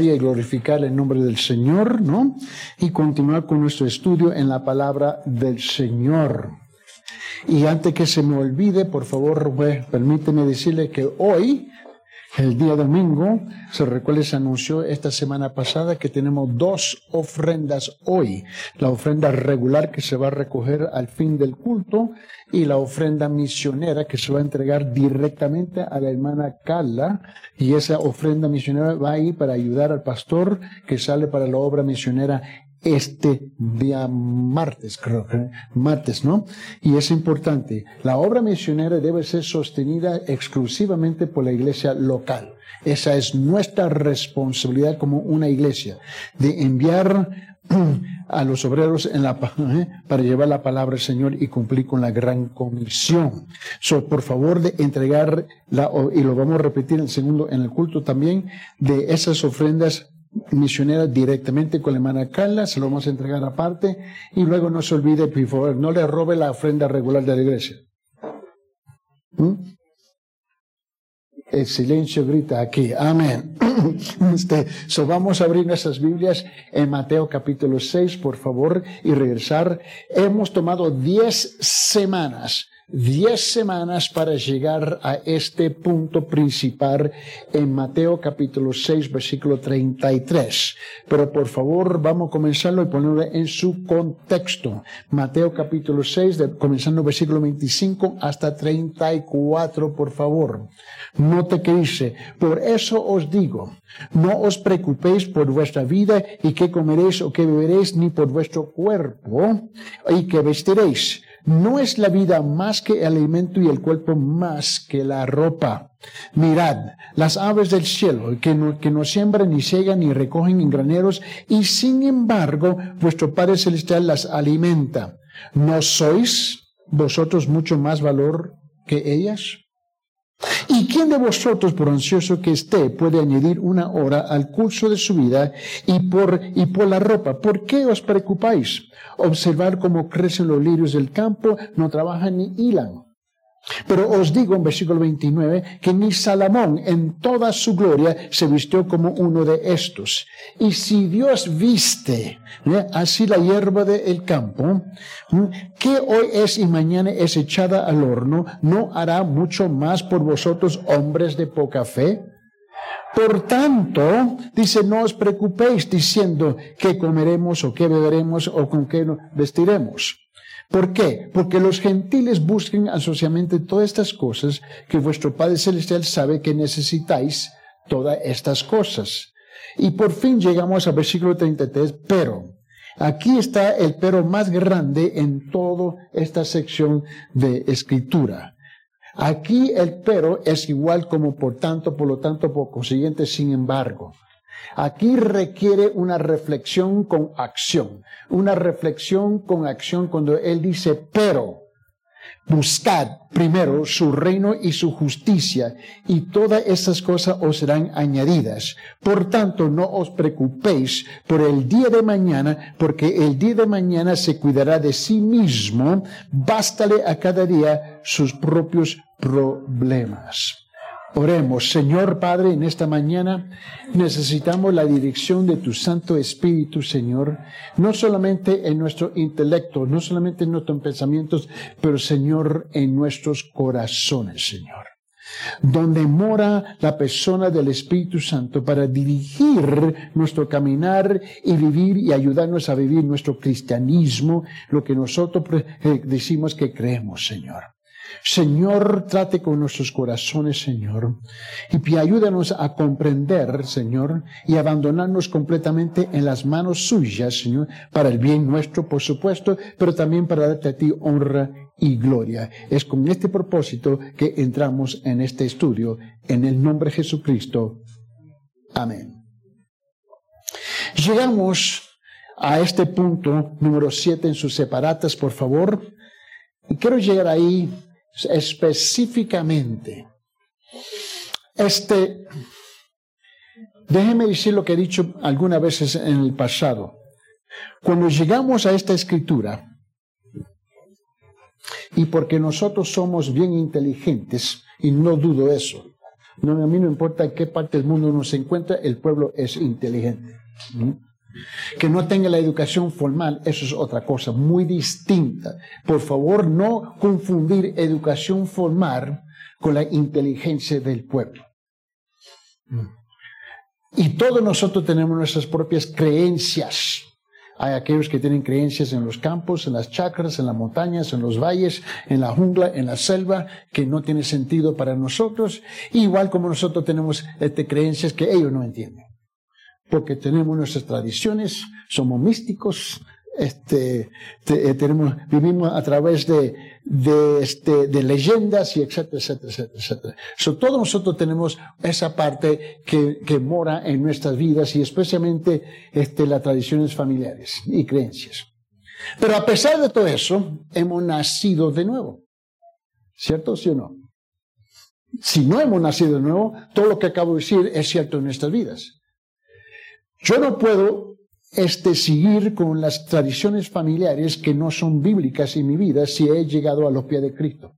y glorificar el nombre del Señor, ¿no? Y continuar con nuestro estudio en la palabra del Señor. Y antes que se me olvide, por favor, permíteme decirle que hoy el día domingo, se recuerda, se anunció esta semana pasada que tenemos dos ofrendas hoy. La ofrenda regular que se va a recoger al fin del culto y la ofrenda misionera que se va a entregar directamente a la hermana Carla. Y esa ofrenda misionera va a ir para ayudar al pastor que sale para la obra misionera este día martes, creo que martes, ¿no? Y es importante, la obra misionera debe ser sostenida exclusivamente por la iglesia local. Esa es nuestra responsabilidad como una iglesia, de enviar a los obreros en la, ¿eh? para llevar la palabra del Señor y cumplir con la gran comisión. So, por favor de entregar, la, y lo vamos a repetir en el segundo, en el culto también, de esas ofrendas misionera directamente con la hermana Carla, se lo vamos a entregar aparte y luego no se olvide, por favor, no le robe la ofrenda regular de la iglesia. ¿Mm? El silencio grita aquí. Amén. Este, so vamos a abrir nuestras Biblias en Mateo capítulo 6, por favor, y regresar. Hemos tomado 10 semanas diez semanas para llegar a este punto principal en Mateo capítulo 6 versículo 33. Pero por favor vamos a comenzarlo y ponerlo en su contexto. Mateo capítulo 6, comenzando versículo 25 hasta 34, por favor. Note que dice, por eso os digo, no os preocupéis por vuestra vida y qué comeréis o qué beberéis, ni por vuestro cuerpo y qué vestiréis no es la vida más que el alimento y el cuerpo más que la ropa. Mirad, las aves del cielo, que no, que no siembran ni segan ni recogen en graneros, y sin embargo vuestro Padre Celestial las alimenta. ¿No sois vosotros mucho más valor que ellas? ¿Y quién de vosotros, por ansioso que esté, puede añadir una hora al curso de su vida y por, y por la ropa? ¿Por qué os preocupáis? Observar cómo crecen los lirios del campo, no trabajan ni hilan. Pero os digo en versículo 29 que ni Salomón en toda su gloria se vistió como uno de estos. Y si Dios viste ¿eh? así la hierba del campo, ¿eh? que hoy es y mañana es echada al horno, ¿no hará mucho más por vosotros hombres de poca fe? Por tanto, dice, no os preocupéis diciendo qué comeremos o qué beberemos o con qué vestiremos. ¿Por qué? Porque los gentiles buscan asociadamente todas estas cosas que vuestro Padre Celestial sabe que necesitáis todas estas cosas. Y por fin llegamos al versículo 33, pero aquí está el pero más grande en toda esta sección de escritura. Aquí el pero es igual como por tanto, por lo tanto, por consiguiente, sin embargo. Aquí requiere una reflexión con acción, una reflexión con acción cuando Él dice, pero buscad primero su reino y su justicia, y todas esas cosas os serán añadidas. Por tanto, no os preocupéis por el día de mañana, porque el día de mañana se cuidará de sí mismo, bástale a cada día sus propios problemas. Oremos, Señor Padre, en esta mañana necesitamos la dirección de tu Santo Espíritu, Señor, no solamente en nuestro intelecto, no solamente en nuestros pensamientos, pero Señor, en nuestros corazones, Señor donde mora la persona del Espíritu Santo para dirigir nuestro caminar y vivir y ayudarnos a vivir nuestro cristianismo, lo que nosotros eh, decimos que creemos, Señor. Señor, trate con nuestros corazones, Señor, y ayúdanos a comprender, Señor, y abandonarnos completamente en las manos suyas, Señor, para el bien nuestro, por supuesto, pero también para darte a ti honra y gloria. Es con este propósito que entramos en este estudio, en el nombre de Jesucristo. Amén. Llegamos a este punto número siete en sus separatas, por favor. Y quiero llegar ahí específicamente. Este, déjeme decir lo que he dicho algunas veces en el pasado. Cuando llegamos a esta escritura, y porque nosotros somos bien inteligentes, y no dudo eso, No, a mí no importa en qué parte del mundo uno se encuentra, el pueblo es inteligente. Que no tenga la educación formal, eso es otra cosa muy distinta. Por favor, no confundir educación formal con la inteligencia del pueblo. Y todos nosotros tenemos nuestras propias creencias. Hay aquellos que tienen creencias en los campos, en las chacras, en las montañas, en los valles, en la jungla, en la selva, que no tiene sentido para nosotros. Igual como nosotros tenemos este, creencias que ellos no entienden. Porque tenemos nuestras tradiciones, somos místicos, este, eh, tenemos, vivimos a través de, de, este, de leyendas y etcétera, etcétera, etcétera, etcétera. todos nosotros tenemos esa parte que, que mora en nuestras vidas y especialmente este, las tradiciones familiares y creencias. Pero a pesar de todo eso, hemos nacido de nuevo. ¿Cierto, sí o no? Si no hemos nacido de nuevo, todo lo que acabo de decir es cierto en nuestras vidas. Yo no puedo este seguir con las tradiciones familiares que no son bíblicas en mi vida si he llegado a los pies de Cristo.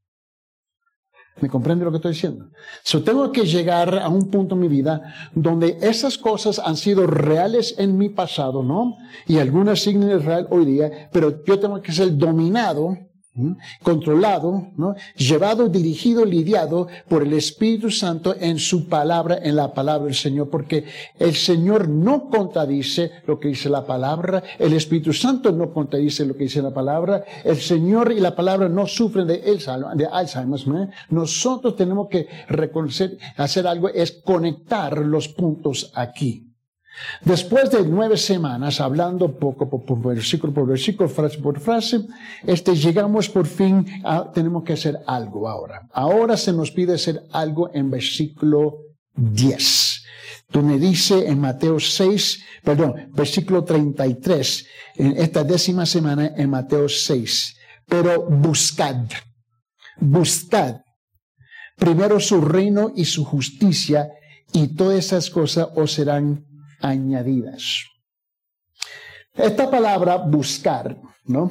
¿Me comprende lo que estoy diciendo? So, tengo que llegar a un punto en mi vida donde esas cosas han sido reales en mi pasado, ¿no? Y algunas siguen real hoy día, pero yo tengo que ser dominado controlado, ¿no? llevado, dirigido, lidiado por el Espíritu Santo en su palabra, en la palabra del Señor, porque el Señor no contradice lo que dice la palabra, el Espíritu Santo no contradice lo que dice la palabra, el Señor y la palabra no sufren de, Alzheimer. Nosotros tenemos que reconocer, hacer algo, es conectar los puntos aquí. Después de nueve semanas, hablando poco por, versículo por versículo, frase por frase, este, llegamos por fin a, tenemos que hacer algo ahora. Ahora se nos pide hacer algo en versículo 10, donde dice en Mateo 6, perdón, versículo 33, en esta décima semana en Mateo 6, pero buscad, buscad primero su reino y su justicia, y todas esas cosas os serán añadidas. Esta palabra buscar, ¿no?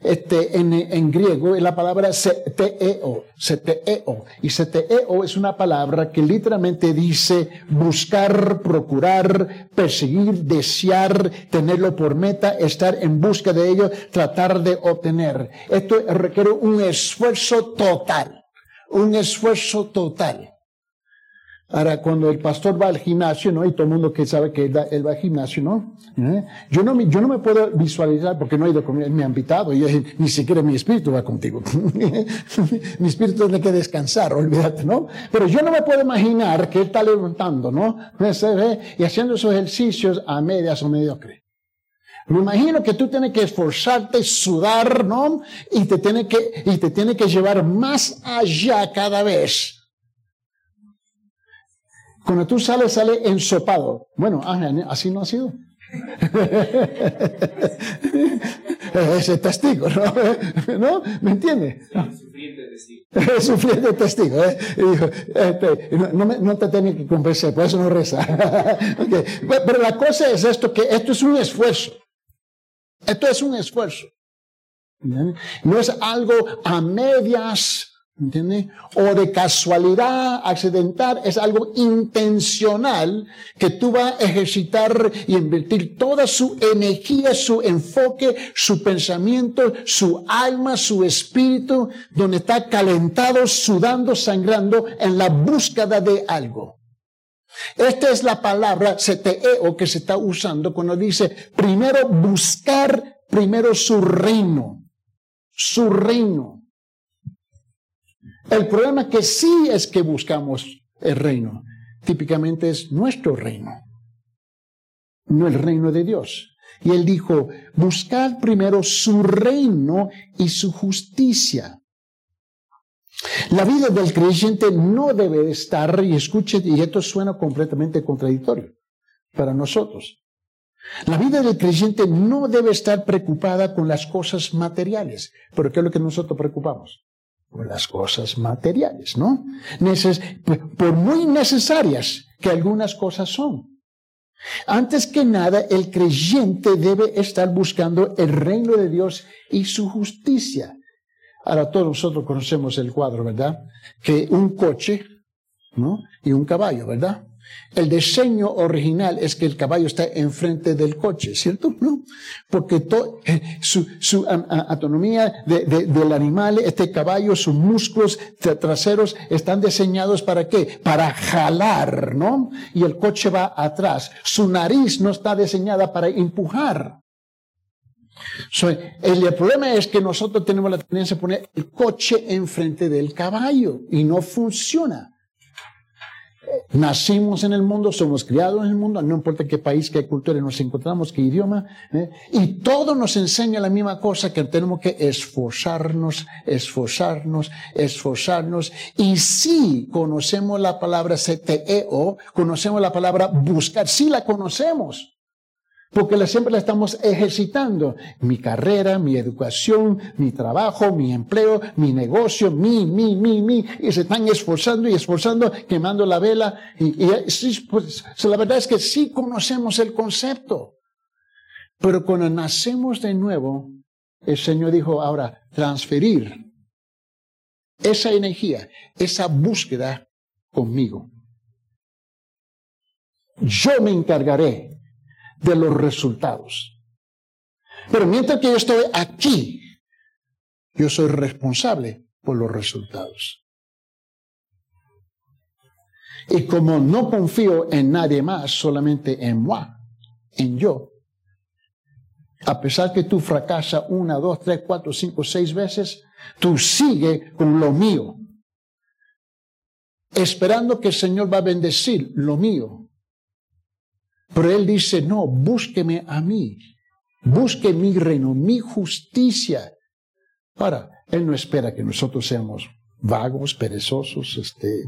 Este, en, griego es la palabra seteo, seteo. Y seteo es una palabra que literalmente dice buscar, procurar, perseguir, desear, tenerlo por meta, estar en busca de ello, tratar de obtener. Esto requiere un esfuerzo total, un esfuerzo total. Ahora, cuando el pastor va al gimnasio, ¿no? Y todo el mundo que sabe que él, va al gimnasio, ¿no? ¿Eh? Yo ¿no? Yo no me puedo visualizar porque no he ido con me ha invitado, y ni siquiera mi espíritu va contigo. mi espíritu tiene que descansar, olvídate, ¿no? Pero yo no me puedo imaginar que él está levantando, ¿no? Y haciendo esos ejercicios a medias o mediocre. Me imagino que tú tienes que esforzarte, sudar, ¿no? Y te tiene que, y te tiene que llevar más allá cada vez cuando tú sales, sale ensopado. Bueno, ah, así no ha sido. Ese testigo, ¿no? ¿No? ¿Me entiende? Sufriente testigo. Sufriente testigo, ¿eh? dijo, este, no, te tiene que convencer, por eso no reza. Pero la cosa es esto, que esto es un esfuerzo. Esto es un esfuerzo. No es algo a medias, ¿Entiende? O de casualidad accidental, es algo intencional que tú vas a ejercitar y invertir toda su energía, su enfoque, su pensamiento, su alma, su espíritu, donde está calentado, sudando, sangrando en la búsqueda de algo. Esta es la palabra o que se está usando cuando dice primero buscar primero su reino, su reino. El problema que sí es que buscamos el reino. Típicamente es nuestro reino, no el reino de Dios. Y él dijo, buscad primero su reino y su justicia. La vida del creyente no debe estar, y escuche, y esto suena completamente contradictorio para nosotros. La vida del creyente no debe estar preocupada con las cosas materiales, pero ¿qué es lo que nosotros preocupamos? Las cosas materiales, ¿no? por muy necesarias que algunas cosas son. Antes que nada, el creyente debe estar buscando el reino de Dios y su justicia. Ahora todos nosotros conocemos el cuadro, ¿verdad? Que un coche, ¿no? Y un caballo, ¿verdad? El diseño original es que el caballo está enfrente del coche, ¿cierto? ¿No? Porque eh, su, autonomía del animal, este caballo, sus músculos traseros están diseñados para qué? Para jalar, ¿no? Y el coche va atrás. Su nariz no está diseñada para empujar. el, problema es que nosotros tenemos la tendencia a poner el coche enfrente del caballo y no funciona. Nacimos en el mundo, somos criados en el mundo, no importa qué país, qué cultura nos encontramos, qué idioma, ¿eh? y todo nos enseña la misma cosa, que tenemos que esforzarnos, esforzarnos, esforzarnos, y si conocemos la palabra CTEO, conocemos la palabra buscar, sí la conocemos, porque siempre la estamos ejercitando. Mi carrera, mi educación, mi trabajo, mi empleo, mi negocio, mi, mi, mi, mi. Y se están esforzando y esforzando, quemando la vela. Y, pues, la verdad es que sí conocemos el concepto. Pero cuando nacemos de nuevo, el Señor dijo, ahora, transferir esa energía, esa búsqueda conmigo. Yo me encargaré de los resultados. Pero mientras que yo estoy aquí, yo soy responsable por los resultados. Y como no confío en nadie más, solamente en moi, en yo, a pesar que tú fracasas una, dos, tres, cuatro, cinco, seis veces, tú sigue con lo mío, esperando que el Señor va a bendecir lo mío. Pero Él dice, no, búsqueme a mí, busque mi reino, mi justicia. Ahora, Él no espera que nosotros seamos vagos, perezosos, este,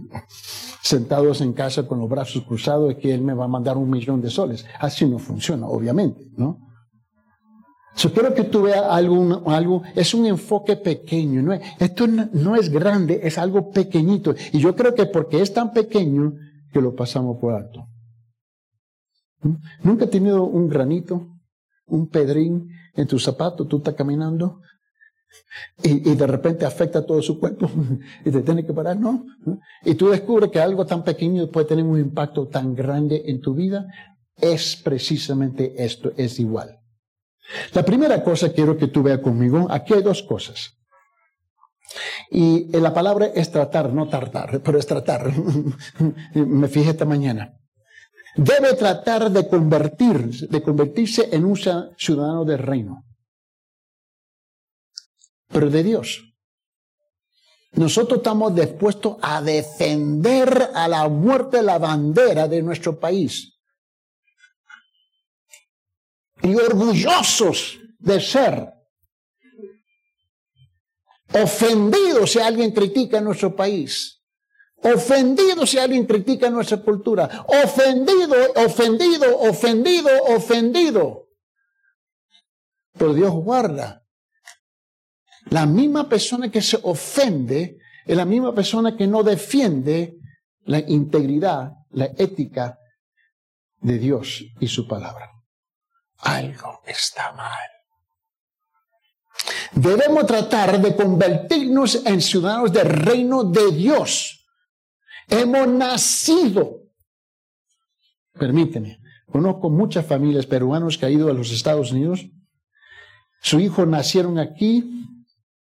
sentados en casa con los brazos cruzados y que Él me va a mandar un millón de soles. Así no funciona, obviamente, ¿no? Yo quiero que tú veas algo, algo, es un enfoque pequeño, ¿no? esto no es grande, es algo pequeñito. Y yo creo que porque es tan pequeño que lo pasamos por alto. ¿Nunca has tenido un granito, un pedrín en tu zapato? Tú estás caminando y, de repente afecta todo su cuerpo y te tiene que parar, ¿no? Y tú descubres que algo tan pequeño puede tener un impacto tan grande en tu vida. Es precisamente esto, es igual. La primera cosa quiero que tú veas conmigo, aquí hay dos cosas. Y la palabra es tratar, no tardar, pero es tratar. Me fijé esta mañana debe tratar de, de convertirse en un ciudadano del reino, pero de Dios. Nosotros estamos dispuestos a defender a la muerte la bandera de nuestro país. Y orgullosos de ser. Ofendidos si alguien critica nuestro país. Ofendido si alguien critica nuestra cultura. Ofendido, ofendido, ofendido, ofendido. Pero Dios guarda. La misma persona que se ofende es la misma persona que no defiende la integridad, la ética de Dios y su palabra. Algo está mal. Debemos tratar de convertirnos en ciudadanos del reino de Dios Hemos nacido. Permíteme, conozco muchas familias peruanas que han ido a los Estados Unidos. Su hijo nacieron aquí,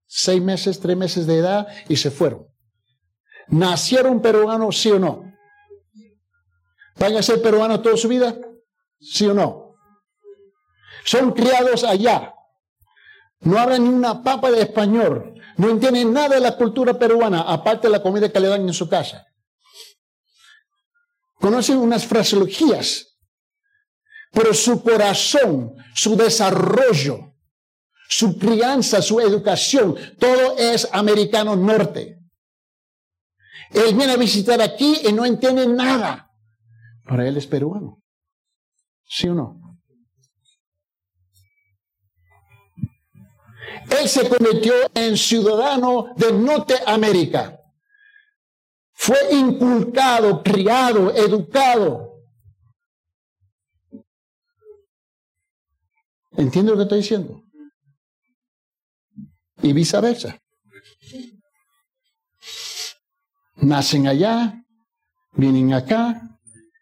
seis meses, tres meses de edad, y se fueron. ¿Nacieron peruanos, sí o no? ¿Van a ser peruanos toda su vida? ¿Sí o no? Son criados allá. No hablan ni una papa de español. No entienden nada de la cultura peruana, aparte de la comida que le dan en su casa conocen unas fraseologías, pero su corazón, su desarrollo, su crianza, su educación, todo es americano norte. Él viene a visitar aquí y no entiende nada. Para él es peruano. ¿Sí o no? Él se convirtió en ciudadano de Norteamérica. Fue inculcado, criado, educado. ¿Entiende lo que estoy diciendo? Y viceversa. Nacen allá, vienen acá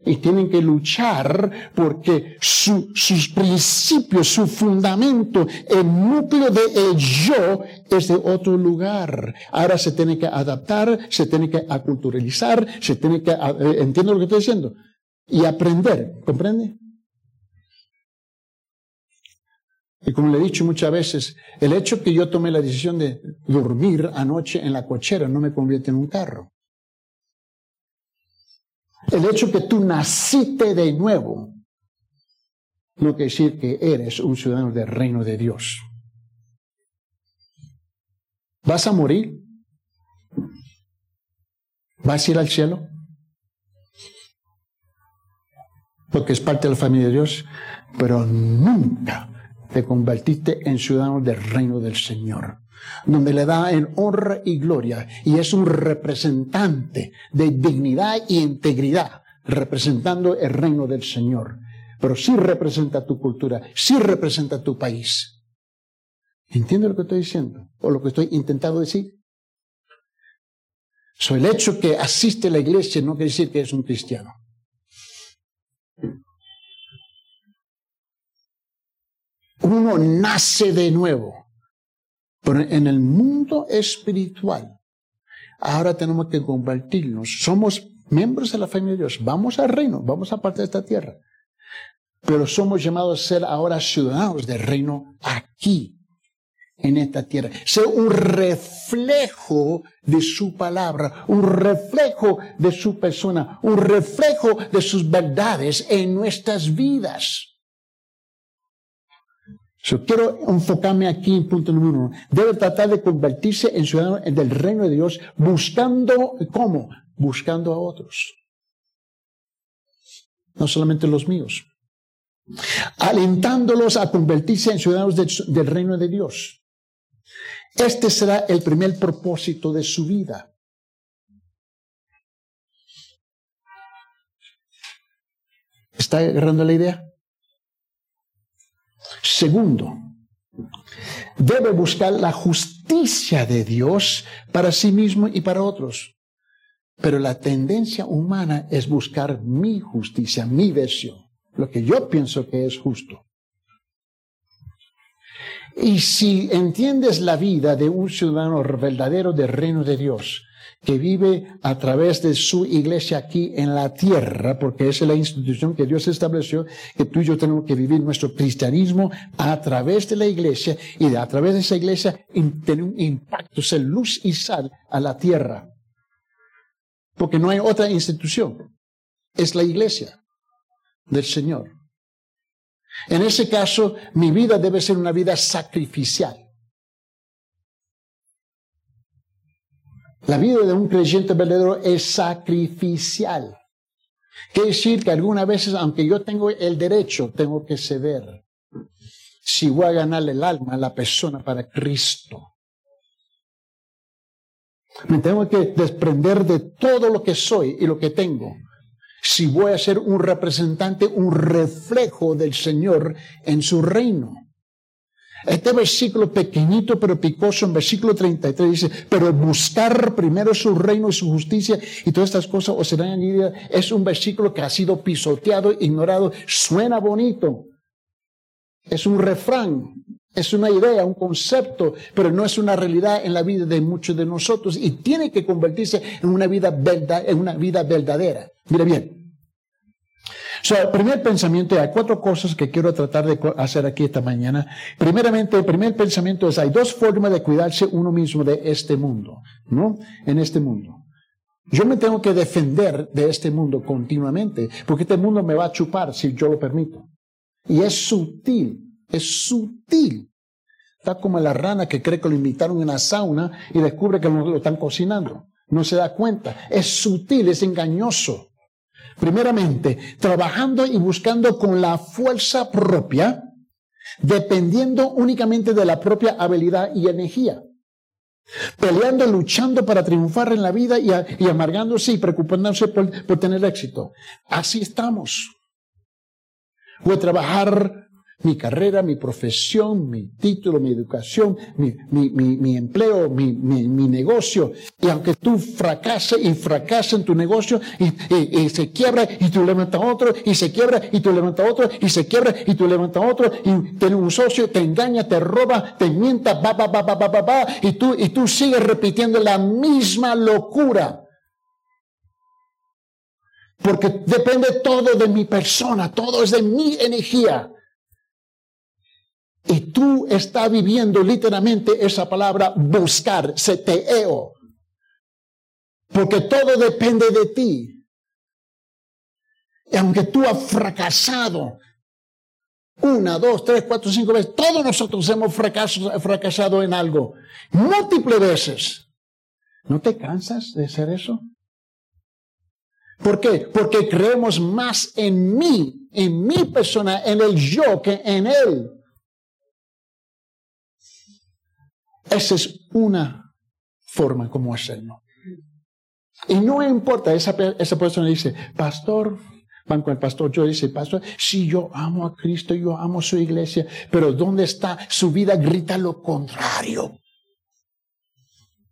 y tienen que luchar porque sus principios, su fundamento, el núcleo de el yo es de otro lugar. Ahora se tiene que adaptar, se tiene que aculturalizar, se tiene que, eh, entiendo lo que estoy diciendo, y aprender, ¿comprende? Y como le he dicho muchas veces, el hecho que yo tomé la decisión de dormir anoche en la cochera no me convierte en un carro. El hecho que tú naciste de nuevo no quiere decir que eres un ciudadano del reino de Dios. ¿Vas a morir? ¿Vas a ir al cielo? Porque es parte de la familia de Dios, pero nunca te convertiste en ciudadano del reino del Señor, donde le da en honra y gloria y es un representante de dignidad y integridad, representando el reino del Señor. Pero sí representa tu cultura, sí representa tu país. ¿Entiende lo que estoy diciendo? ¿O lo que estoy intentando decir? So, el hecho que asiste a la iglesia no quiere decir que es un cristiano. uno nace de nuevo. Pero en el mundo espiritual, ahora tenemos que convertirnos. Somos miembros de la familia de Dios. Vamos al reino, vamos a parte de esta tierra. Pero somos llamados a ser ahora ciudadanos del reino aquí, en esta tierra. Ser un reflejo de su palabra, un reflejo de su persona, un reflejo de sus verdades en nuestras vidas. Quiero enfocarme aquí en punto número uno. Debe tratar de convertirse en ciudadano del reino de Dios buscando, ¿cómo? Buscando a otros. No solamente los míos. Alentándolos a convertirse en ciudadanos del reino de Dios. Este será el primer propósito de su vida. ¿Está agarrando la idea? Segundo, debe buscar la justicia de Dios para sí mismo y para otros. Pero la tendencia humana es buscar mi justicia, mi versión, lo que yo pienso que es justo. Y si entiendes la vida de un ciudadano verdadero del reino de Dios, que vive a través de su iglesia aquí en la tierra, porque esa es la institución que Dios estableció, que tú y yo tenemos que vivir nuestro cristianismo a través de la iglesia y de, a través de esa iglesia tener un impacto, ser luz y sal a la tierra. Porque no hay otra institución, es la iglesia del Señor. En ese caso, mi vida debe ser una vida sacrificial. La vida de un creyente verdadero es sacrificial. Quiere decir que algunas veces, aunque yo tengo el derecho, tengo que ceder. Si voy a ganarle el alma a la persona para Cristo. Me tengo que desprender de todo lo que soy y lo que tengo. Si voy a ser un representante, un reflejo del Señor en su reino. Este versículo pequeñito pero picoso en versículo 33 dice, pero buscar primero su reino y su justicia y todas estas cosas os serán añadidas. Es un versículo que ha sido pisoteado, ignorado. Suena bonito. Es un refrán, es una idea, un concepto, pero no es una realidad en la vida de muchos de nosotros y tiene que convertirse en una vida, verdad, en una vida verdadera. Mire bien, el primer pensamiento, hay cuatro cosas que quiero tratar de hacer aquí esta mañana. Primeramente, el primer pensamiento es, hay dos formas de cuidarse uno mismo de este mundo, ¿no? En este mundo. Yo me tengo que defender de este mundo continuamente, porque este mundo me va a chupar si yo lo permito. Y es sutil, es sutil. Está como la rana que cree que lo invitaron en la sauna y descubre que lo están cocinando. No se da cuenta. Es sutil, es engañoso. Primeramente, trabajando y buscando con la fuerza propia, dependiendo únicamente de la propia habilidad y energía. Peleando, luchando para triunfar en la vida y, amargándose y preocupándose por, tener éxito. Así estamos. A trabajar mi carrera, mi profesión, mi título, mi educación, mi, mi, mi, mi empleo, mi, negocio. Y aunque tú fracases y fracases en tu negocio y, se quiebra y tú levantas otro y se quiebra y tú levantas otro y se quiebra y tú levantas otro y tienes un socio, te engaña, te roba, te mienta, va, va, va, va, va, va, va, y tú, y tú sigues repitiendo la misma locura. Porque depende todo de mi persona, todo es de mi energía. Y tú estás viviendo literalmente esa palabra buscar, seteo. Porque todo depende de ti. Y aunque tú has fracasado una, dos, tres, cuatro, cinco veces, todos nosotros hemos fracasado, fracasado en algo, múltiples veces. ¿No te cansas de hacer eso? ¿Por qué? Porque creemos más en mí, en mi persona, en el yo, que en él. Esa es una forma como hacerlo. Y no importa, esa, esa persona dice, pastor, van con el pastor, yo dice, pastor, si yo amo a Cristo, yo amo su iglesia, pero ¿dónde está su vida? Grita lo contrario.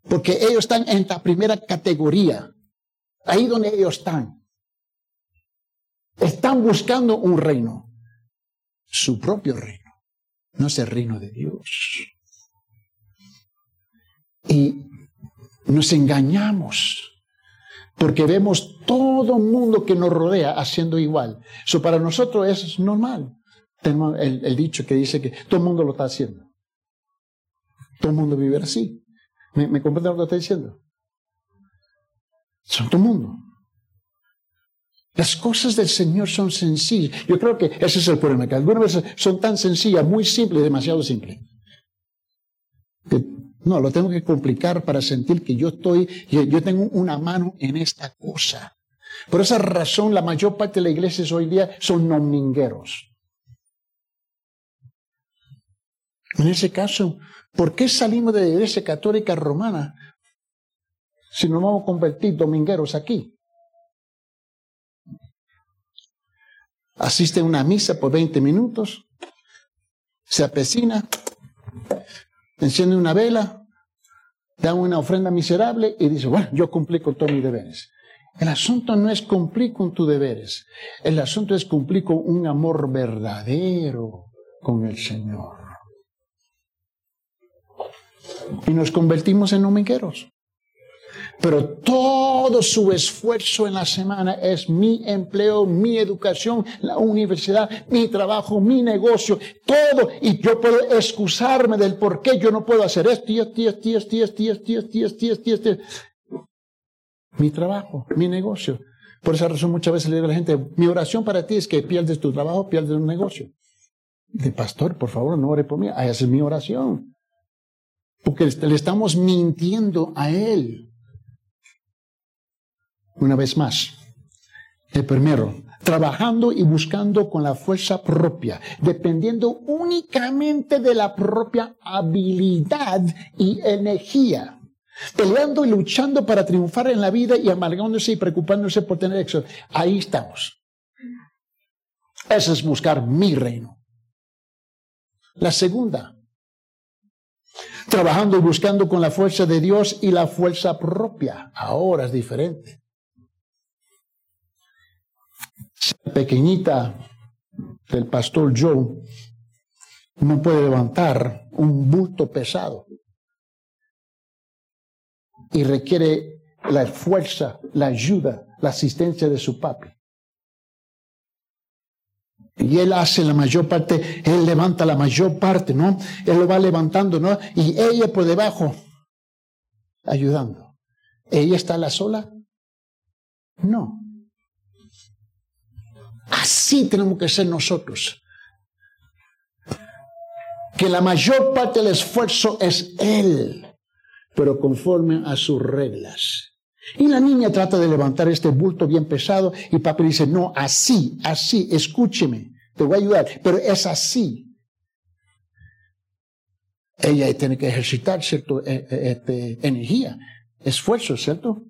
Porque ellos están en la primera categoría. Ahí donde ellos están. Están buscando un reino. Su propio reino. No es el reino de Dios. Y nos engañamos. Porque vemos todo el mundo que nos rodea haciendo igual. Eso para nosotros es normal. Tenemos el, el, dicho que dice que todo el mundo lo está haciendo. Todo el mundo vive así. ¿Me, me comprende lo que estoy diciendo? Son todo mundo. Las cosas del Señor son sencillas. Yo creo que ese es el problema, que algunas veces son tan sencillas, muy simples, demasiado simples. No, lo tengo que complicar para sentir que yo estoy, yo, tengo una mano en esta cosa. Por esa razón, la mayor parte de las iglesias hoy día son domingueros. En ese caso, ¿por qué salimos de la iglesia católica romana si nos vamos a convertir domingueros aquí? Asiste a una misa por 20 minutos, se apesina, enciende una vela, da una ofrenda miserable y dice, bueno, yo cumplí con todos mis deberes. El asunto no es cumplir con tus deberes, el asunto es cumplir con un amor verdadero con el Señor. Y nos convertimos en domingueros. Pero todo su esfuerzo en la semana es mi empleo, mi educación, la universidad, mi trabajo, mi negocio, todo. Y yo puedo excusarme del por qué yo no puedo hacer esto, y esto, y esto, y esto, y esto, y esto, y esto, y esto, esto, Mi trabajo, mi negocio. Por esa razón muchas veces le digo a la gente, mi oración para ti es que pierdes tu trabajo, pierdes un negocio. De pastor, por favor, no ore por mí. Esa es mi oración. Porque le estamos mintiendo a él. Una vez más, el primero, trabajando y buscando con la fuerza propia, dependiendo únicamente de la propia habilidad y energía, peleando y luchando para triunfar en la vida y amargándose y preocupándose por tener éxito. Ahí estamos. Eso es buscar mi reino. La segunda, trabajando y buscando con la fuerza de Dios y la fuerza propia. Ahora es diferente pequeñita del pastor Joe no puede levantar un bulto pesado y requiere la fuerza, la ayuda, la asistencia de su papi. Y él hace la mayor parte, él levanta la mayor parte, ¿no? Él lo va levantando, ¿no? Y ella por debajo, ayudando. ¿Ella está la sola? No. Así tenemos que ser nosotros. Que la mayor parte del esfuerzo es Él, pero conforme a sus reglas. Y la niña trata de levantar este bulto bien pesado y papá dice, no, así, así, escúcheme, te voy a ayudar, pero es así. Ella tiene que ejercitar cierta eh, eh, este, energía, esfuerzo, ¿cierto?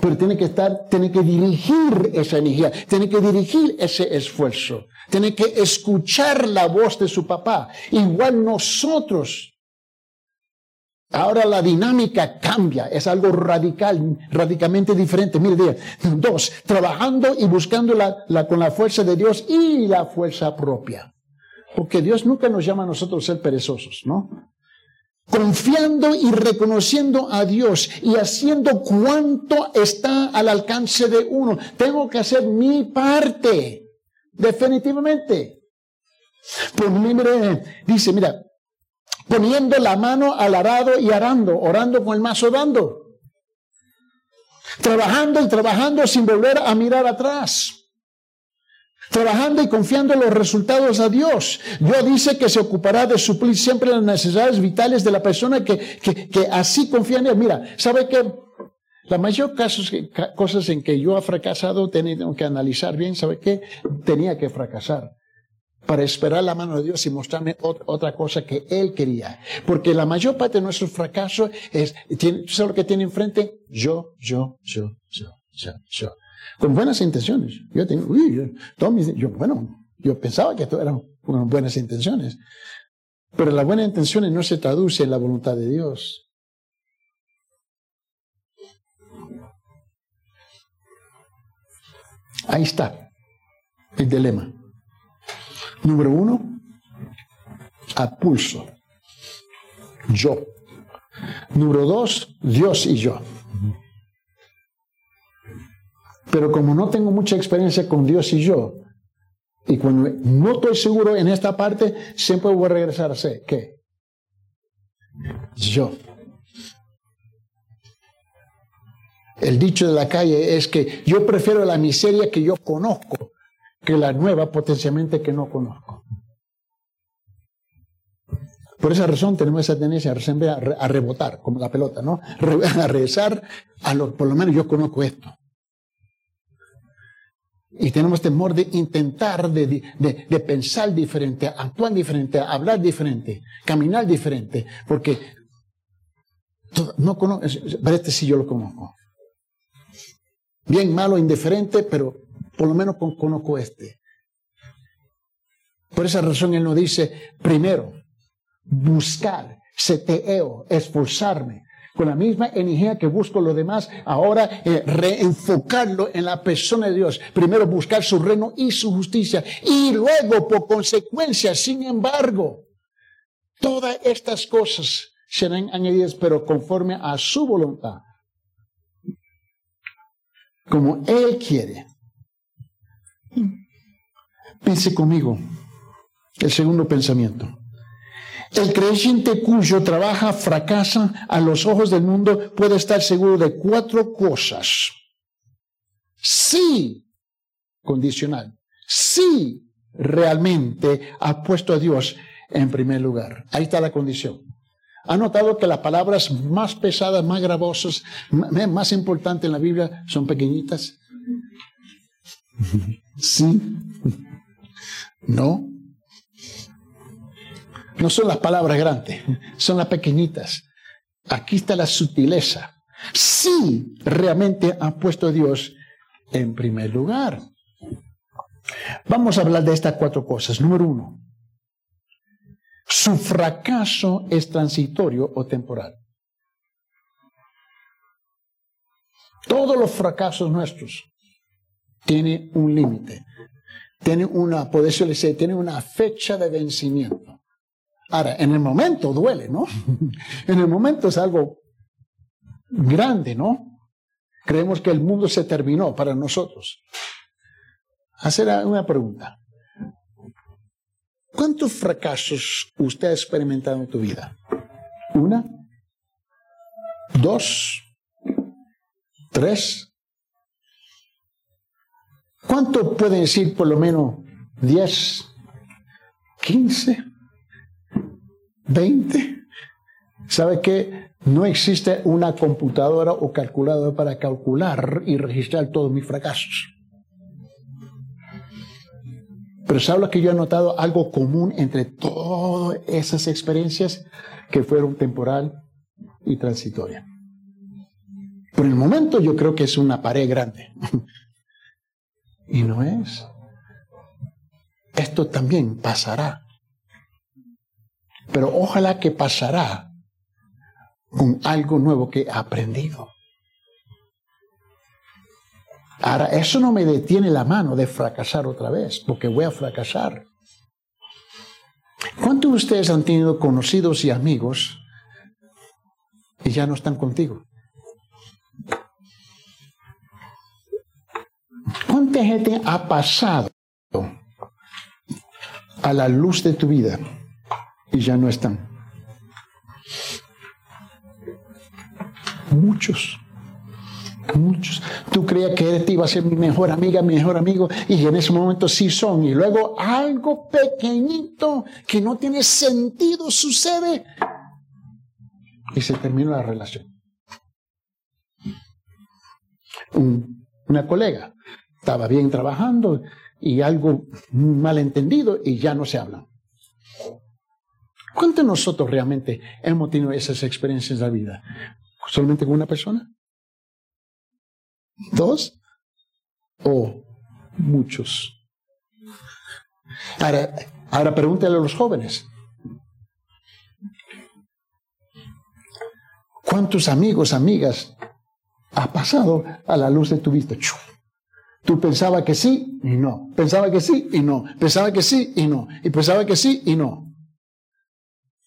Pero tiene que estar, tiene que dirigir esa energía, tiene que dirigir ese esfuerzo, tiene que escuchar la voz de su papá. Igual nosotros. Ahora la dinámica cambia, es algo radical, radicalmente diferente. Mire, dos, trabajando y buscando la, con la fuerza de Dios y la fuerza propia. Porque Dios nunca nos llama a nosotros ser perezosos, ¿no? Confiando y reconociendo a Dios y haciendo cuanto está al alcance de uno. Tengo que hacer mi parte, definitivamente. Pues mire, dice, mira, poniendo la mano al arado y arando, orando con el mazo dando. Trabajando y trabajando sin volver a mirar atrás trabajando y confiando los resultados a Dios. Dios dice que se ocupará de suplir siempre las necesidades vitales de la persona que, que, así confía en Él. Mira, ¿sabe que La mayor casos, cosas en que yo he fracasado, tengo que analizar bien, ¿sabe qué? Tenía que fracasar para esperar la mano de Dios y mostrarme otra cosa que Él quería. Porque la mayor parte de nuestro fracaso es, ¿tú sabes lo que tiene enfrente? Yo, yo, yo, yo, yo, yo con buenas intenciones. Yo yo, bueno, yo pensaba que todo eran buenas intenciones, pero las buenas intenciones no se traducen en la voluntad de Dios. Ahí está el dilema. Número uno, a pulso. Yo. Número dos, Dios y yo. Pero como no tengo mucha experiencia con Dios y yo, y cuando no estoy seguro en esta parte, siempre voy a regresar a ser, ¿qué? Yo. El dicho de la calle es que yo prefiero la miseria que yo conozco que la nueva potencialmente que no conozco. Por esa razón tenemos esa tendencia a, rebotar, como la pelota, ¿no? A regresar a lo, por lo menos yo conozco esto. Y tenemos temor de intentar, de, de, pensar diferente, actuar diferente, hablar diferente, caminar diferente, porque no conozco, pero este sí yo lo conozco. Bien, malo, indiferente, pero por lo menos conozco este. Por esa razón él nos dice, primero, buscar, seteo, esforzarme, con la misma energía que busco lo demás, ahora eh, reenfocarlo en la persona de Dios. Primero buscar su reino y su justicia y luego por consecuencia, sin embargo, todas estas cosas serán añadidas pero conforme a su voluntad. Como Él quiere. Piense conmigo el segundo pensamiento. El creyente cuyo trabaja fracasa a los ojos del mundo puede estar seguro de cuatro cosas. Sí, condicional, sí realmente ha puesto a Dios en primer lugar. Ahí está la condición. ¿Ha notado que las palabras más pesadas, más gravosas, más importantes en la Biblia son pequeñitas? Sí. No. No son las palabras grandes, son las pequeñitas. Aquí está la sutileza. Sí, realmente ha puesto a Dios en primer lugar. Vamos a hablar de estas cuatro cosas. Número uno, su fracaso es transitorio o temporal. Todos los fracasos nuestros tienen un límite, tienen una, por eso tienen una fecha de vencimiento. Ahora, en el momento duele, ¿no? en el momento es algo grande, ¿no? Creemos que el mundo se terminó para nosotros. Hacer una pregunta. ¿Cuántos fracasos usted ha experimentado en tu vida? ¿Una? ¿Dos? ¿Tres? ¿Cuánto pueden decir por lo menos? ¿Diez? ¿Quince? 20. ¿Sabe qué? No existe una computadora o calculadora para calcular y registrar todos mis fracasos. Pero ¿sabe lo que yo he notado? Algo común entre todas esas experiencias que fueron temporal y transitoria. Por el momento yo creo que es una pared grande. y no es. Esto también pasará. Pero ojalá que pasará con algo nuevo que he aprendido. Ahora, eso no me detiene la mano de fracasar otra vez, porque voy a fracasar. ¿Cuántos de ustedes han tenido conocidos y amigos y ya no están contigo? ¿Cuánta gente ha pasado a la luz de tu vida y ya no están? Muchos. Muchos. Tú creías que él te iba a ser mi mejor amiga, mi mejor amigo, y en ese momento sí son. Y luego algo pequeñito que no tiene sentido sucede y se termina la relación. una colega estaba bien trabajando y algo malentendido y ya no se hablan. ¿Cuántos de nosotros realmente hemos tenido esas experiencias en la vida? ¿Solamente una persona? ¿Dos? ¿O muchos? Ahora, ahora pregúntale a los jóvenes. ¿Cuántos amigos, amigas ha pasado a la luz de tu vista? Tú pensabas que sí y no. Pensaba que sí y no. Pensaba que sí y no. Y pensaba que sí y no.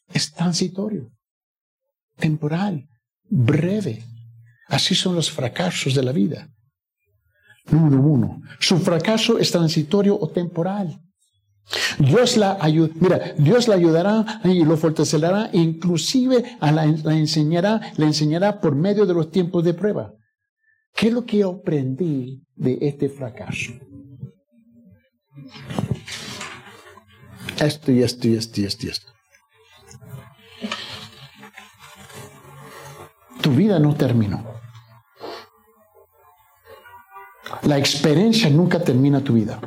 Es transitorio, temporal, breve. Así son los fracasos de la vida. Número uno, su fracaso es transitorio o temporal. Dios la mira, Dios la ayudará y lo fortalecerá, inclusive la, la, enseñará, la enseñará por medio de los tiempos de prueba. ¿Qué es lo que aprendí de este fracaso? Esto y esto y esto y esto y esto. Tu vida no terminó. La experiencia nunca termina tu vida.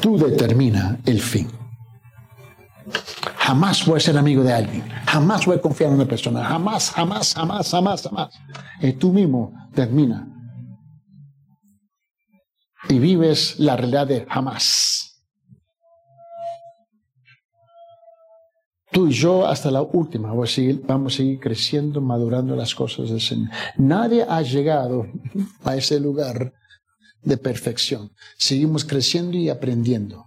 Tú determina el fin. Jamás voy a ser amigo de alguien. Jamás voy a confiar en una persona. Jamás, jamás, jamás, jamás, jamás. Y tú mismo termina. Y vives la realidad de jamás. Tú y yo hasta la última vamos a seguir, vamos a seguir creciendo, madurando las cosas del Señor. Nadie ha llegado a ese lugar de perfección. Seguimos creciendo y aprendiendo.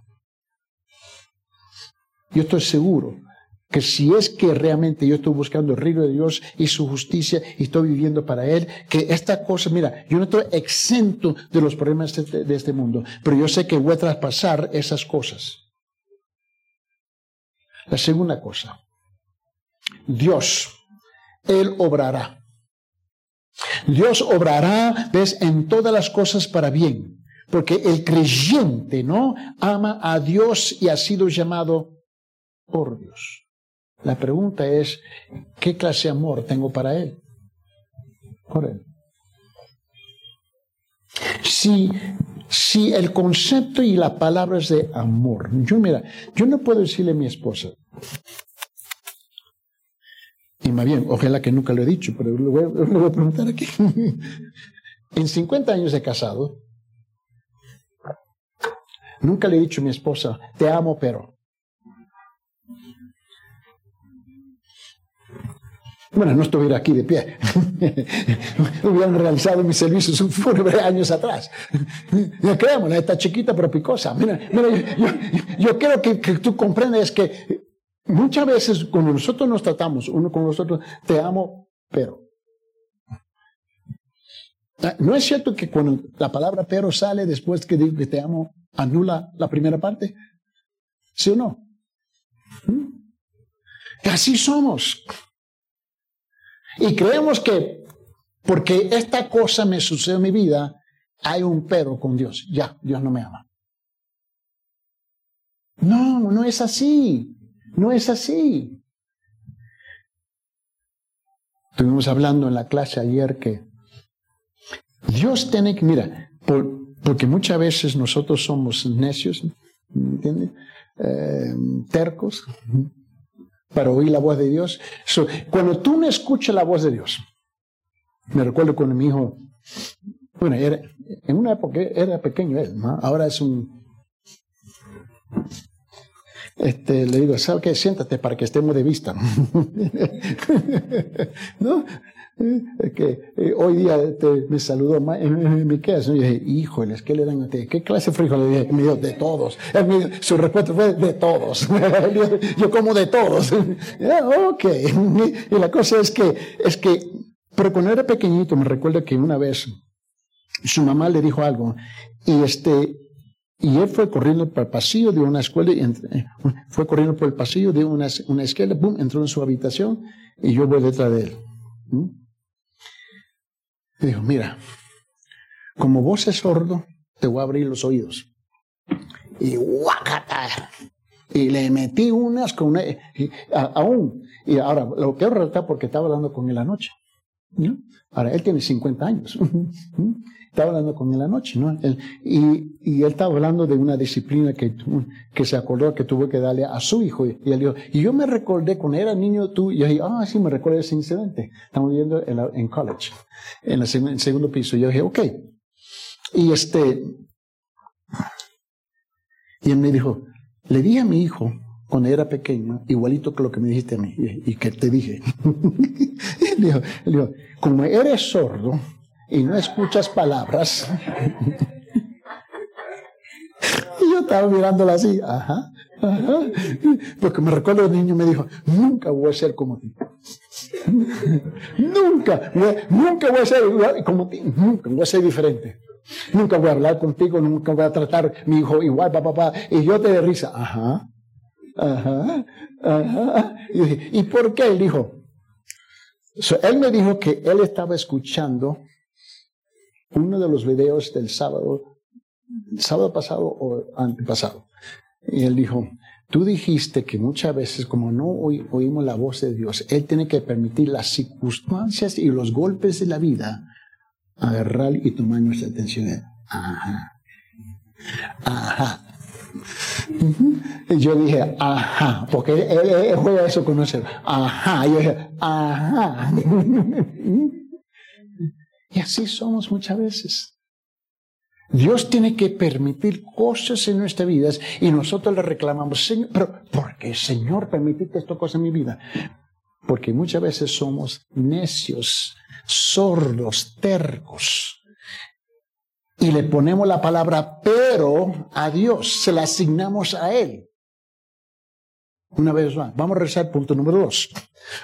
Yo estoy seguro que si es que realmente yo estoy buscando el reino de Dios y su justicia y estoy viviendo para Él, que esta cosa, mira, yo no estoy exento de los problemas de, de este mundo, pero yo sé que voy a traspasar esas cosas. La segunda cosa, Dios, Él obrará. Dios obrará, ves, en todas las cosas para bien, porque el creyente, ¿no? Ama a Dios y ha sido llamado por Dios. La pregunta es, ¿qué clase de amor tengo para Él? Por Él. Si si el concepto y la palabra es de amor, yo mira, yo no puedo decirle a mi esposa, y más bien, ojalá que nunca lo he dicho, pero lo voy, lo voy a preguntar aquí. en 50 años de casado, nunca le he dicho a mi esposa, te amo, pero. Bueno, no estuviera aquí de pie. Hubieran realizado mis servicios fúnebre años atrás. Creámosla, está chiquita pero picosa. Mira, yo, quiero que, que, tú comprendas que muchas veces cuando nosotros nos tratamos uno con nosotros, te amo, pero. Ah, ¿No es cierto que cuando la palabra pero sale después que digo que te amo, anula la primera parte? ¿Sí o no? ¿Mm? Así somos. Y creemos que porque esta cosa me sucede en mi vida, hay un pero con Dios. Ya, Dios no me ama. No, no es así. No es así. Estuvimos hablando en la clase ayer que Dios tiene que, mira, porque muchas veces nosotros somos necios, ¿entiendes? Eh, tercos, para oír la voz de Dios. cuando tú no escuchas la voz de Dios, Me recuerdo cuando mi hijo, bueno, era, en una época era pequeño él, ahora es un... Este, le digo, ¿sabe qué? Siéntate para que estemos de vista. ¿No? que eh, hoy día me saludó mi casa y dije, híjoles, ¿qué le dan a ti? ¿Qué clase de frijol le dije? Me dijo, de todos. su respuesta fue, de todos. Yo como de todos. ok. Y la cosa es que, es que, pero cuando era pequeñito me recuerdo que una vez su mamá le dijo algo y este, y él fue corriendo por el pasillo de una escuela, y eh, fue corriendo por el pasillo de una, una escuela, boom, entró en su habitación y yo voy detrás de él. Dijo, mira, como vos es sordo, te voy a abrir los oídos. Y guacata. Y le metí unas con una, aún. Y ahora, lo quiero relatar porque estaba hablando con él anoche. Ahora, él tiene 50 años. estaba hablando con él anoche, ¿no? y, y, él estaba hablando de una disciplina que, se acordó que tuvo que darle a su hijo. Y él dijo, y yo me recordé cuando era niño tú, y yo dije, ah, sí, me recuerdo ese incidente. Estamos viendo en, en college, en, el segundo piso. Y yo dije, ok. Y este, y él me dijo, le di a mi hijo cuando era pequeño, igualito que lo que me dijiste a mí, y, que te dije. y dijo, dijo, como eres sordo, y no escuchas palabras. y yo estaba mirándola así, ajá, ajá. Porque me recuerdo el niño me dijo, nunca voy a ser como ti. nunca, nunca voy a ser como ti, nunca voy a ser diferente. Nunca voy a hablar contigo, nunca voy a tratar mi hijo igual, papá, papá. Y yo te de risa, ajá, ajá, ajá. Y, dije, ¿y por qué? Él dijo, él me dijo que él estaba escuchando uno de los videos del sábado, sábado pasado o antepasado. Y él dijo, tú dijiste que muchas veces como no oímos la voz de Dios, Él tiene que permitir las circunstancias y los golpes de la vida agarrar y tomar nuestra atención. Ajá. Ajá. Yo dije, ajá, porque él, juega eso con nosotros. Ajá. Yo dije, ajá. Y así somos muchas veces. Dios tiene que permitir cosas en nuestras vidas y nosotros le reclamamos, Señor, pero ¿por qué, Señor, permitiste esta cosa en mi vida? Porque muchas veces somos necios, sordos, tercos. Y le ponemos la palabra pero a Dios, se la asignamos a Él. Una vez más, vamos a rezar punto número dos.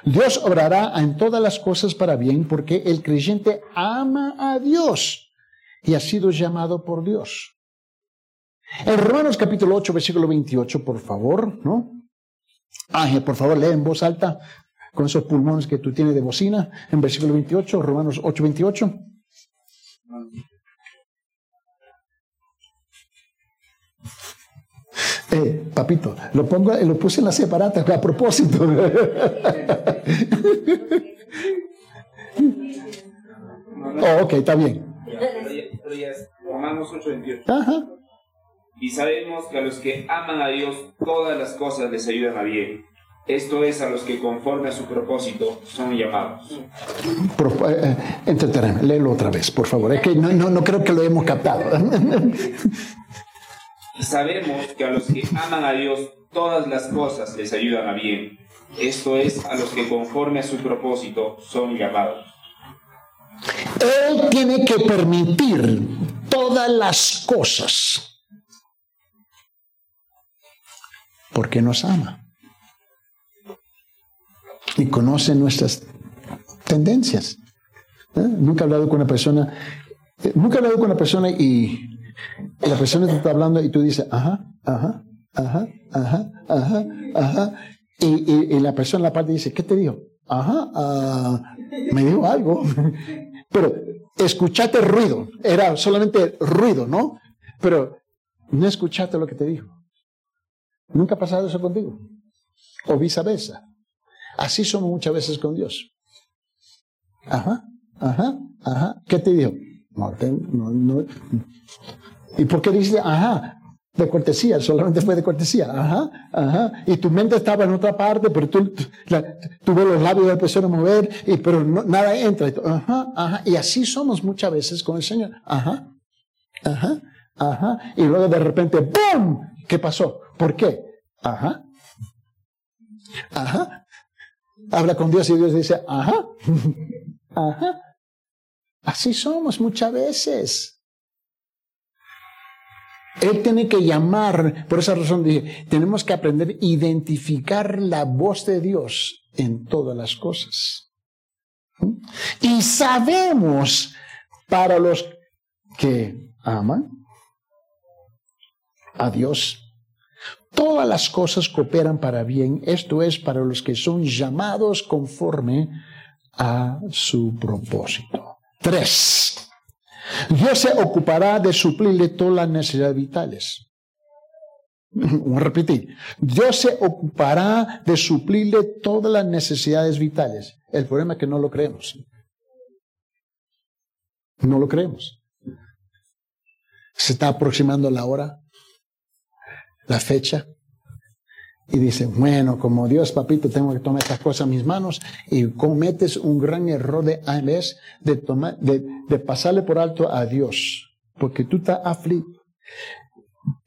Dios obrará en todas las cosas para bien porque el creyente ama a Dios y ha sido llamado por Dios. En Romanos capítulo 8, versículo 28, por favor, ¿no? Ángel, por favor, lee en voz alta con esos pulmones que tú tienes de bocina, en versículo 28, Romanos 8, 28. Eh, papito, lo pongo, lo puse en la separata a propósito. oh, ok, está bien. Romanos 8:28. Ajá. Y sabemos que a los que aman a Dios todas las cosas les ayudan a bien. Esto es a los que conforme a su propósito son llamados. Eh, eh léelo otra vez, por favor. Es que no, no, no creo que lo hemos captado. Sabemos que a los que aman a Dios todas las cosas les ayudan a bien. Esto es a los que conforme a su propósito son llamados. Él tiene que permitir todas las cosas porque nos ama y conoce nuestras tendencias. ¿Eh? Nunca hablado con una persona, eh, nunca he hablado con una persona y la persona te está hablando y tú dices, ajá, ajá, ajá, ajá, ajá, ajá. Y, la persona en la parte dice, ¿qué te dijo? Ajá, ah, me dijo algo. Pero escuchaste ruido, era solamente ruido, ¿no? Pero no escuchaste lo que te dijo. ¿Nunca ha pasado eso contigo? O viceversa. Así somos muchas veces con Dios. Ajá, ajá, ajá. ¿Qué te dijo? No, no, no, ¿Y por qué dice, ajá, de cortesía? Solamente fue de cortesía, ajá, ajá. Y tu mente estaba en otra parte, pero tú, ves los labios de la persona mover, y, pero nada entra. ajá, ajá. Y así somos muchas veces con el Señor. Ajá, ajá, ajá. Y luego de repente, ¡boom! ¿Qué pasó? ¿Por qué? Ajá, ajá. Habla con Dios y Dios dice, ajá, ajá. Así somos muchas veces. Él tiene que llamar, por esa razón dije, tenemos que aprender a identificar la voz de Dios en todas las cosas. Y sabemos para los que aman a Dios, todas las cosas cooperan para bien, esto es para los que son llamados conforme a su propósito. Tres. Dios se ocupará de suplirle todas las necesidades vitales. Repetir. Dios se ocupará de suplirle todas las necesidades vitales. El problema es que no lo creemos. No lo creemos. Se está aproximando la hora, la fecha, y dice, bueno, como Dios, papito, tengo que tomar estas cosas en mis manos y cometes un gran error de, de, tomar, de, de pasarle por alto a Dios, porque tú estás afligido.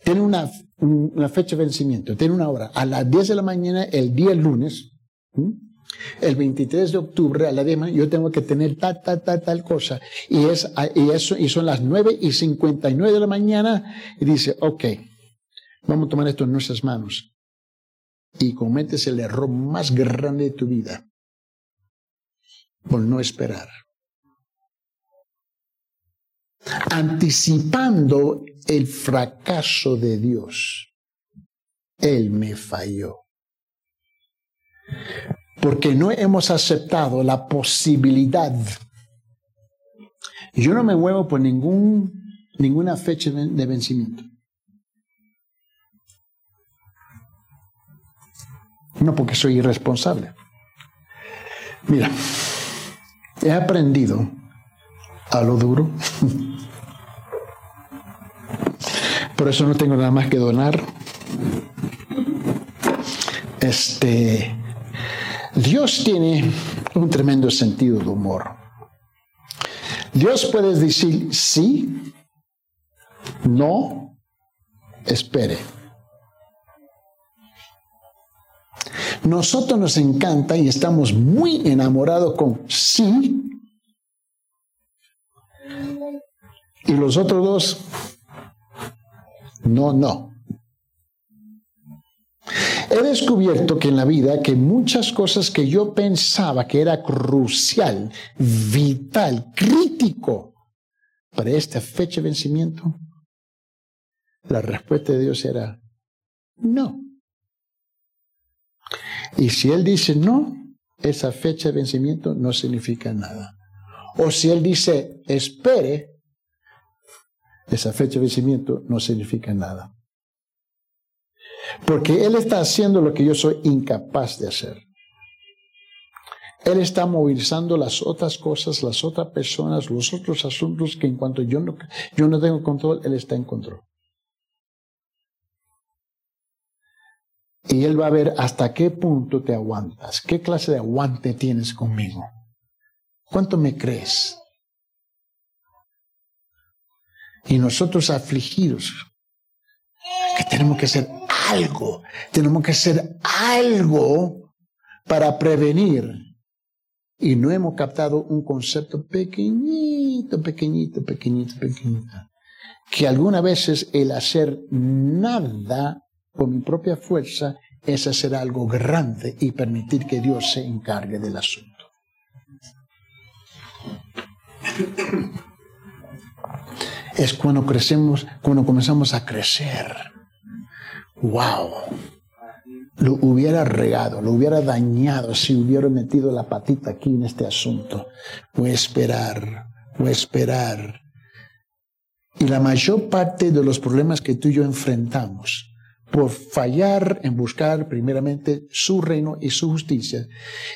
Tiene una, una, fecha de vencimiento, tiene una hora. A las 10 de la mañana, el día lunes, el 23 de octubre, a la 10 yo tengo que tener tal, tal, tal, tal cosa. Y, es, y, eso, y son las 9 y 59 de la mañana, y dice, ok, vamos a tomar esto en nuestras manos y cometes el error más grande de tu vida por no esperar. Anticipando el fracaso de Dios. Él me falló. Porque no hemos aceptado la posibilidad. Yo no me muevo por ningún, ninguna fecha de vencimiento. No porque soy irresponsable. Mira, he aprendido a lo duro. Por eso no tengo nada más que donar. Este, Dios tiene un tremendo sentido de humor. Dios puede decir sí, no, espere. Nosotros nos encanta y estamos muy enamorados con sí. Y los otros dos, no, no. He descubierto que en la vida que muchas cosas que yo pensaba que era crucial, vital, crítico para esta fecha de vencimiento, la respuesta de Dios era no. Y si Él dice no, esa fecha de vencimiento no significa nada. O si Él dice espere, esa fecha de vencimiento no significa nada. Porque Él está haciendo lo que yo soy incapaz de hacer. Él está movilizando las otras cosas, las otras personas, los otros asuntos que en cuanto yo no, yo no tengo control, Él está en control. Y Él va a ver hasta qué punto te aguantas, qué clase de aguante tienes conmigo. ¿Cuánto me crees? Y nosotros afligidos, que tenemos que hacer algo, tenemos que hacer algo para prevenir. Y no hemos captado un concepto pequeñito, pequeñito, pequeñito, pequeñito. Que algunas veces el hacer nada por mi propia fuerza es hacer algo grande y permitir que Dios se encargue del asunto. Es cuando crecemos, cuando comenzamos a crecer. ¡Wow! Lo hubiera regado, lo hubiera dañado si hubiera metido la patita aquí en este asunto. Voy a esperar, voy a esperar. Y la mayor parte de los problemas que tú y yo enfrentamos por fallar en buscar primeramente su reino y su justicia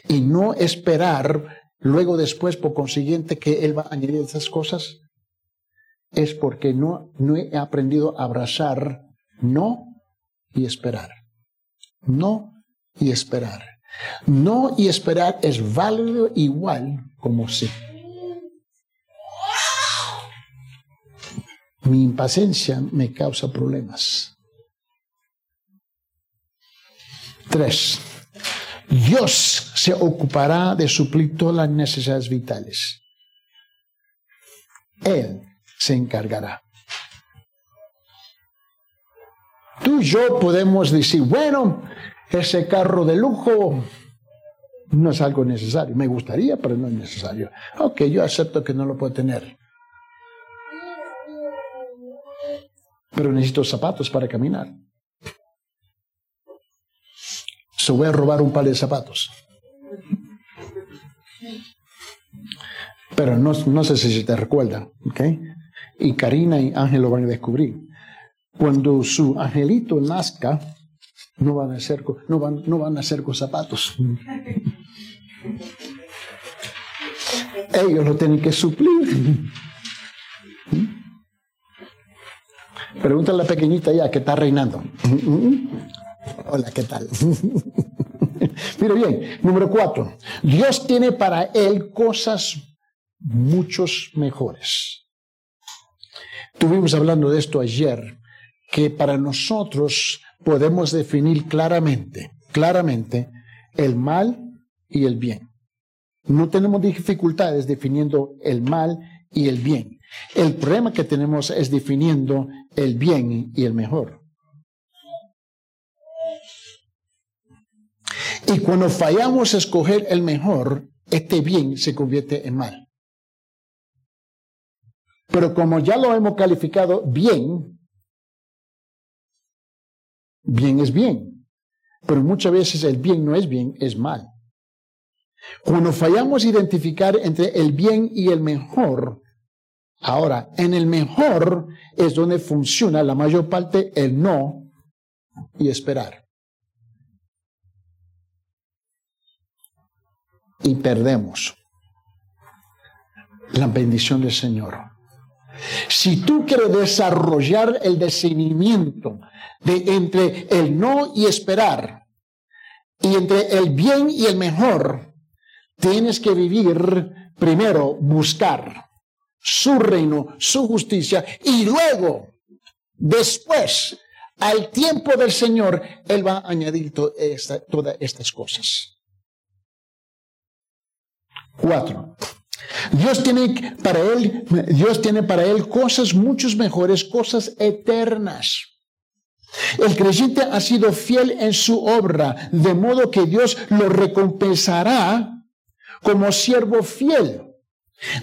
y no esperar luego después por consiguiente que Él va a añadir esas cosas, es porque no, no he aprendido a abrazar no y esperar. No y esperar. No y esperar es válido igual como sí. Mi impaciencia me causa problemas. Tres, Dios se ocupará de suplir todas las necesidades vitales. Él se encargará. Tú y yo podemos decir, bueno, ese carro de lujo no es algo necesario. Me gustaría, pero no es necesario. Ok, yo acepto que no lo puedo tener. Pero necesito zapatos para caminar. Se voy a robar un par de zapatos. Pero no, no sé si te recuerdan, ¿ok? Y Karina y Ángel lo van a descubrir. Cuando su angelito nazca, no van a hacer, no van, no van a hacer con zapatos. Ellos lo tienen que suplir. Pregúntale la pequeñita ya que está reinando. Hola, ¿qué tal? Mira bien, número cuatro. Dios tiene para él cosas muchos mejores. Estuvimos hablando de esto ayer, que para nosotros podemos definir claramente, claramente, el mal y el bien. No tenemos dificultades definiendo el mal y el bien. El problema que tenemos es definiendo el bien y el mejor. Y cuando fallamos a escoger el mejor, este bien se convierte en mal. Pero como ya lo hemos calificado bien, bien es bien. Pero muchas veces el bien no es bien, es mal. Cuando fallamos a identificar entre el bien y el mejor, ahora, en el mejor es donde funciona la mayor parte el no y esperar. Y perdemos la bendición del Señor. Si tú quieres desarrollar el discernimiento de entre el no y esperar, y entre el bien y el mejor, tienes que vivir primero, buscar su reino, su justicia, y luego, después, al tiempo del Señor, Él va a añadir todas estas cosas. Cuatro. Dios tiene para él, Dios tiene para él cosas muchas mejores, cosas eternas. El creyente ha sido fiel en su obra, de modo que Dios lo recompensará como siervo fiel.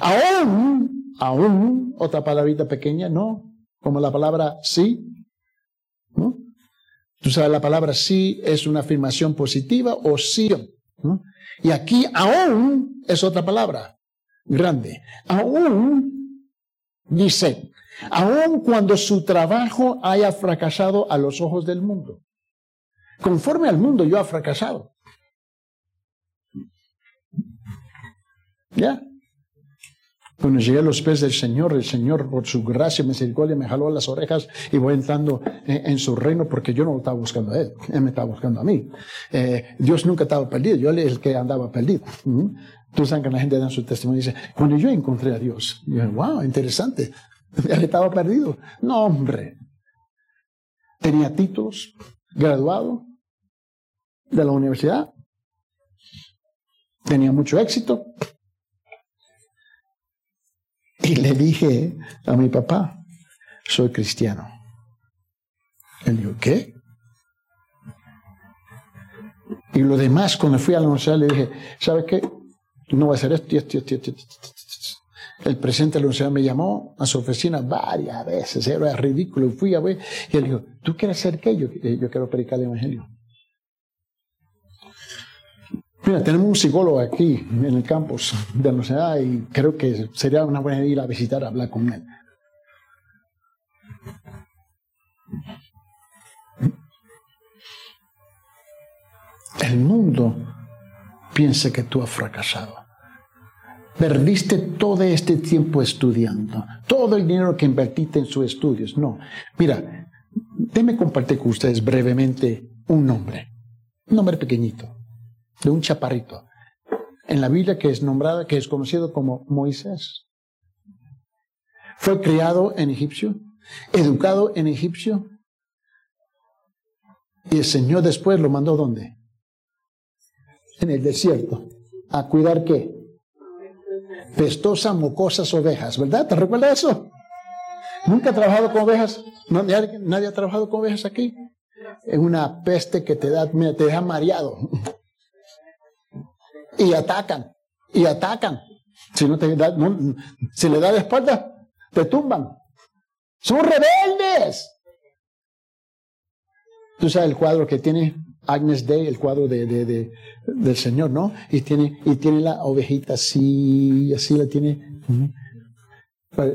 Aún, aún, otra palabrita pequeña, ¿no? Como la palabra sí. ¿no? Tú sabes, la palabra sí es una afirmación positiva o sí. Y aquí aún es otra palabra grande. Aún, dice, aun cuando su trabajo haya fracasado a los ojos del mundo. Conforme al mundo yo ha fracasado. ¿Ya? Cuando llegué a los pies del Señor, el Señor por su gracia y misericordia me jaló las orejas y voy entrando en, su reino porque yo no lo estaba buscando a Él, Él me estaba buscando a mí. Eh, Dios nunca estaba perdido, yo era el que andaba perdido. Tú sabes que la gente da su testimonio y dice, cuando yo encontré a Dios, yo wow, interesante, él estaba perdido. No, hombre. Tenía títulos, graduado de la universidad, tenía mucho éxito. Y le dije a mi papá, soy cristiano. Él dijo, ¿qué? Y lo demás, cuando fui a la universidad, le dije, ¿sabe qué? no va a hacer esto, esto, esto, esto, El presidente de la universidad me llamó a su oficina varias veces, era ridículo, fui a ver, y él dijo, ¿tú quieres hacer qué? Yo, eh, yo quiero predicar el Evangelio. Mira, tenemos un psicólogo aquí en el campus de la universidad y creo que sería una buena idea ir a visitar, a hablar con él. El mundo piensa que tú has fracasado. Perdiste todo este tiempo estudiando, todo el dinero que invertiste en sus estudios. No, mira, déme compartir con ustedes brevemente un nombre, un nombre pequeñito, de un chaparrito, en la Biblia que es nombrada, que es conocido como Moisés. Fue criado en Egipcio, educado en egipcio. Y el Señor después lo mandó ¿dónde? En el desierto. ¿A cuidar qué? Pestosas, mocosas ovejas, ¿verdad? ¿Te recuerdas eso? ¿Nunca ha trabajado con ovejas? ¿Nadie, ¿Nadie, ha trabajado con ovejas aquí? Es una peste que te, da, te deja mareado. Y atacan, y atacan. Si no te da, si le da la espalda, te tumban. Son rebeldes. Tú sabes el cuadro que tiene Agnes Day, el cuadro de, de, del Señor, ¿no? Y tiene, y tiene la ovejita así, así la tiene.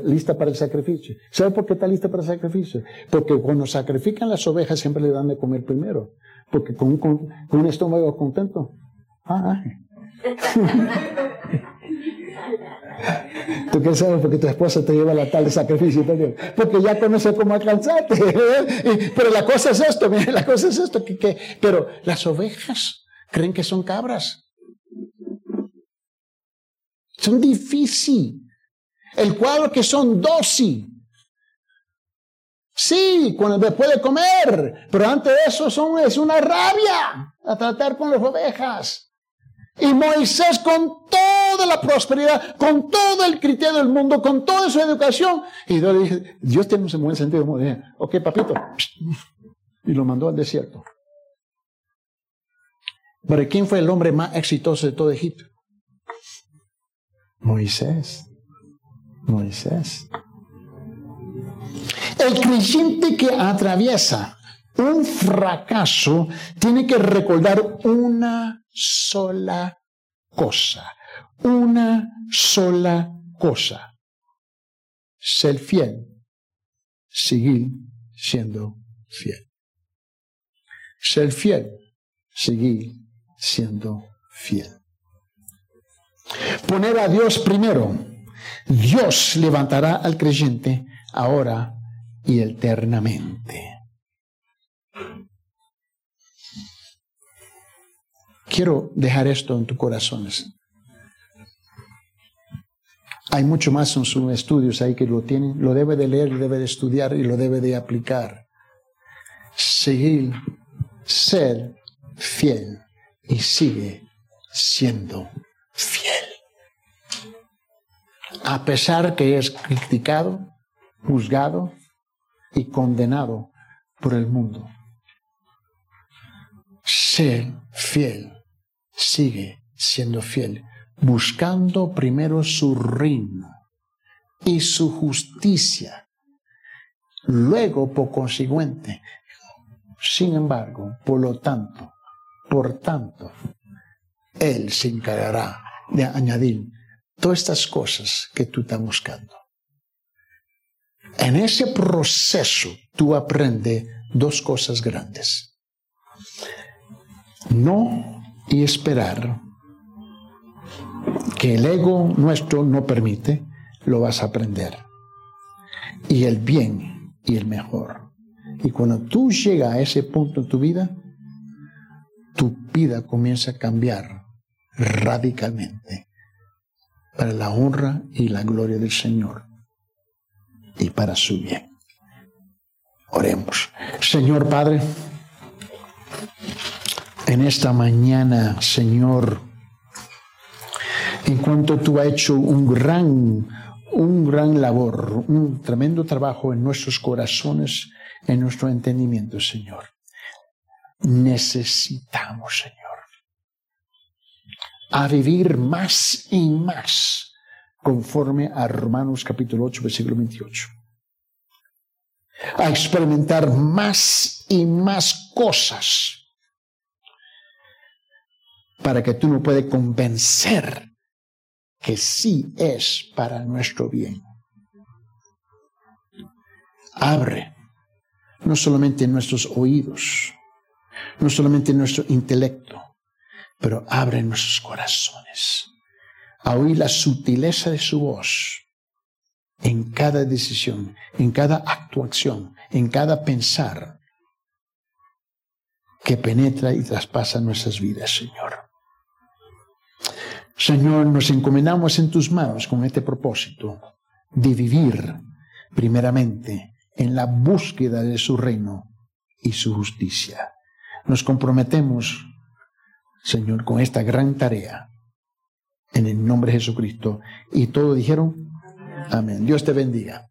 lista para el sacrificio. ¿Sabe por qué está lista para el sacrificio? Porque cuando sacrifican las ovejas siempre le dan de comer primero. Porque con, con, con un estómago contento. Ah, ¿Tú qué sabes? Porque tu esposa te lleva a la tal de sacrificio. Porque ya conoce cómo alcanzarte. Pero la cosa es esto, la cosa es esto. Que, pero las ovejas creen que son cabras. Son difíciles. El cuadro que son dócil. Sí, cuando después de comer, pero antes de eso son, es una rabia a tratar con las ovejas. Y Moisés con toda la prosperidad, con todo el criterio del mundo, con toda su educación. Y yo le dije, Dios tiene un buen sentido. Ok, papito. Y lo mandó al desierto. Pero ¿quién fue el hombre más exitoso de todo Egipto? Moisés. Moisés. El creyente que atraviesa un fracaso tiene que recordar una sola cosa, una sola cosa. Ser fiel, seguir siendo fiel. Ser fiel, seguir siendo fiel. Poner a Dios primero. Dios levantará al creyente ahora y eternamente. Quiero dejar esto en tus corazones. Hay mucho más en sus estudios ahí que lo tienen. Lo debe de leer, lo debe de estudiar y lo debe de aplicar. Seguir, ser fiel y sigue siendo fiel. A pesar que es criticado, juzgado y condenado por el mundo. Ser fiel sigue siendo fiel, buscando primero su reino y su justicia. Luego, por consiguiente, sin embargo, por lo tanto, por tanto, Él se encargará de añadir todas estas cosas que tú estás buscando. En ese proceso tú aprendes dos cosas grandes. No y esperar que el ego nuestro no permite, lo vas a aprender. Y el bien y el mejor. Y cuando tú llegas a ese punto en tu vida, tu vida comienza a cambiar radicalmente para la honra y la gloria del Señor y para su bien. Oremos. Señor Padre, en esta mañana, Señor, en cuanto tú has hecho un gran, un gran labor, un tremendo trabajo en nuestros corazones, en nuestro entendimiento, Señor. Necesitamos, Señor, a vivir más y más conforme a Romanos capítulo 8, versículo 28. A experimentar más y más cosas para que tú no puedas convencer que sí es para nuestro bien. Abre no solamente nuestros oídos, no solamente nuestro intelecto, pero abre nuestros corazones a oír la sutileza de su voz en cada decisión, en cada actuación, en cada pensar que penetra y traspasa nuestras vidas, Señor. Señor, nos encomendamos en tus manos con este propósito de vivir primeramente en la búsqueda de su reino y su justicia. Nos comprometemos, Señor, con esta gran tarea. En el nombre de Jesucristo. Y todos dijeron, amén. Dios te bendiga.